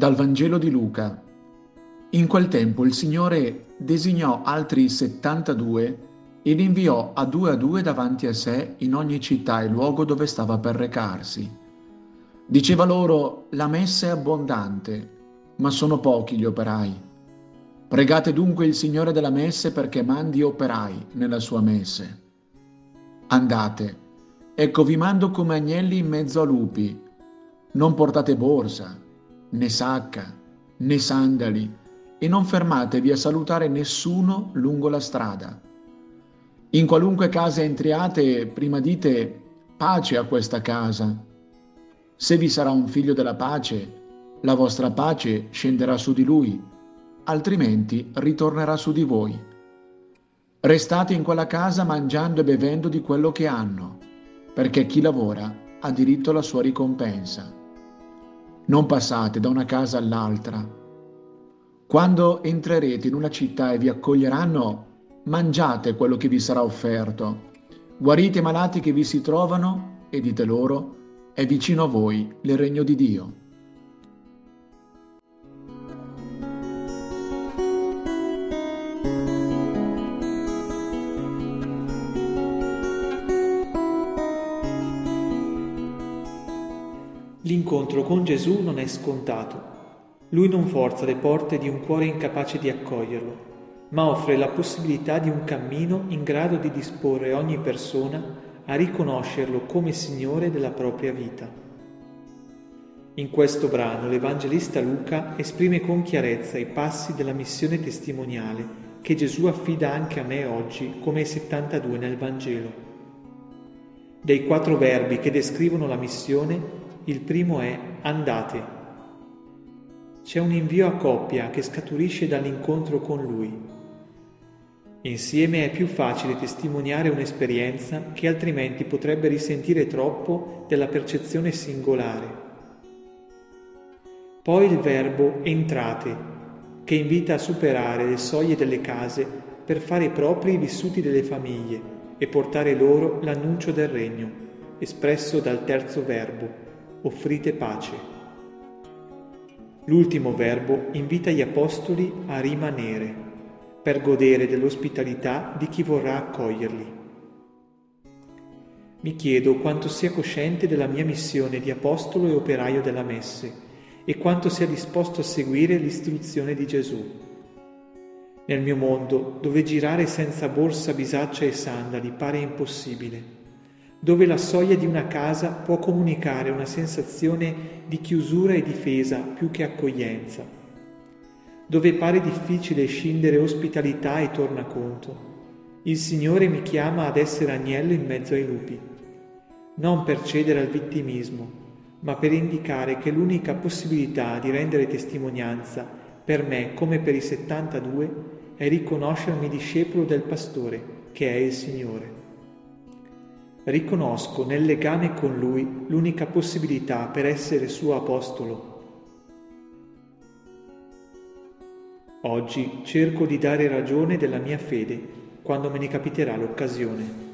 Dal Vangelo di Luca. In quel tempo il Signore designò altri 72 e li inviò a due a due davanti a sé in ogni città e luogo dove stava per recarsi. Diceva loro, la messa è abbondante, ma sono pochi gli operai. Pregate dunque il Signore della messe perché mandi operai nella sua messe. Andate, ecco vi mando come agnelli in mezzo a lupi. Non portate borsa né sacca, né sandali, e non fermatevi a salutare nessuno lungo la strada. In qualunque casa entriate, prima dite pace a questa casa. Se vi sarà un figlio della pace, la vostra pace scenderà su di lui, altrimenti ritornerà su di voi. Restate in quella casa mangiando e bevendo di quello che hanno, perché chi lavora ha diritto alla sua ricompensa. Non passate da una casa all'altra. Quando entrerete in una città e vi accoglieranno, mangiate quello che vi sarà offerto. Guarite i malati che vi si trovano e dite loro, è vicino a voi il regno di Dio. L'incontro con Gesù non è scontato. Lui non forza le porte di un cuore incapace di accoglierlo, ma offre la possibilità di un cammino in grado di disporre ogni persona a riconoscerlo come Signore della propria vita. In questo brano l'Evangelista Luca esprime con chiarezza i passi della missione testimoniale che Gesù affida anche a me oggi come ai 72 nel Vangelo. Dei quattro verbi che descrivono la missione, il primo è andate. C'è un invio a coppia che scaturisce dall'incontro con Lui. Insieme è più facile testimoniare un'esperienza che altrimenti potrebbe risentire troppo della percezione singolare. Poi il verbo entrate, che invita a superare le soglie delle case per fare propri i vissuti delle famiglie e portare loro l'annuncio del regno, espresso dal terzo verbo, offrite pace. L'ultimo verbo invita gli apostoli a rimanere per godere dell'ospitalità di chi vorrà accoglierli. Mi chiedo quanto sia cosciente della mia missione di apostolo e operaio della messe e quanto sia disposto a seguire l'istruzione di Gesù. Nel mio mondo, dove girare senza borsa, bisaccia e sandali pare impossibile, dove la soglia di una casa può comunicare una sensazione di chiusura e difesa più che accoglienza, dove pare difficile scindere ospitalità e tornaconto. Il Signore mi chiama ad essere agnello in mezzo ai lupi, non per cedere al vittimismo, ma per indicare che l'unica possibilità di rendere testimonianza per me come per i 72 è riconoscermi discepolo del pastore, che è il Signore. Riconosco nel legame con Lui l'unica possibilità per essere suo apostolo. Oggi cerco di dare ragione della mia fede quando me ne capiterà l'occasione.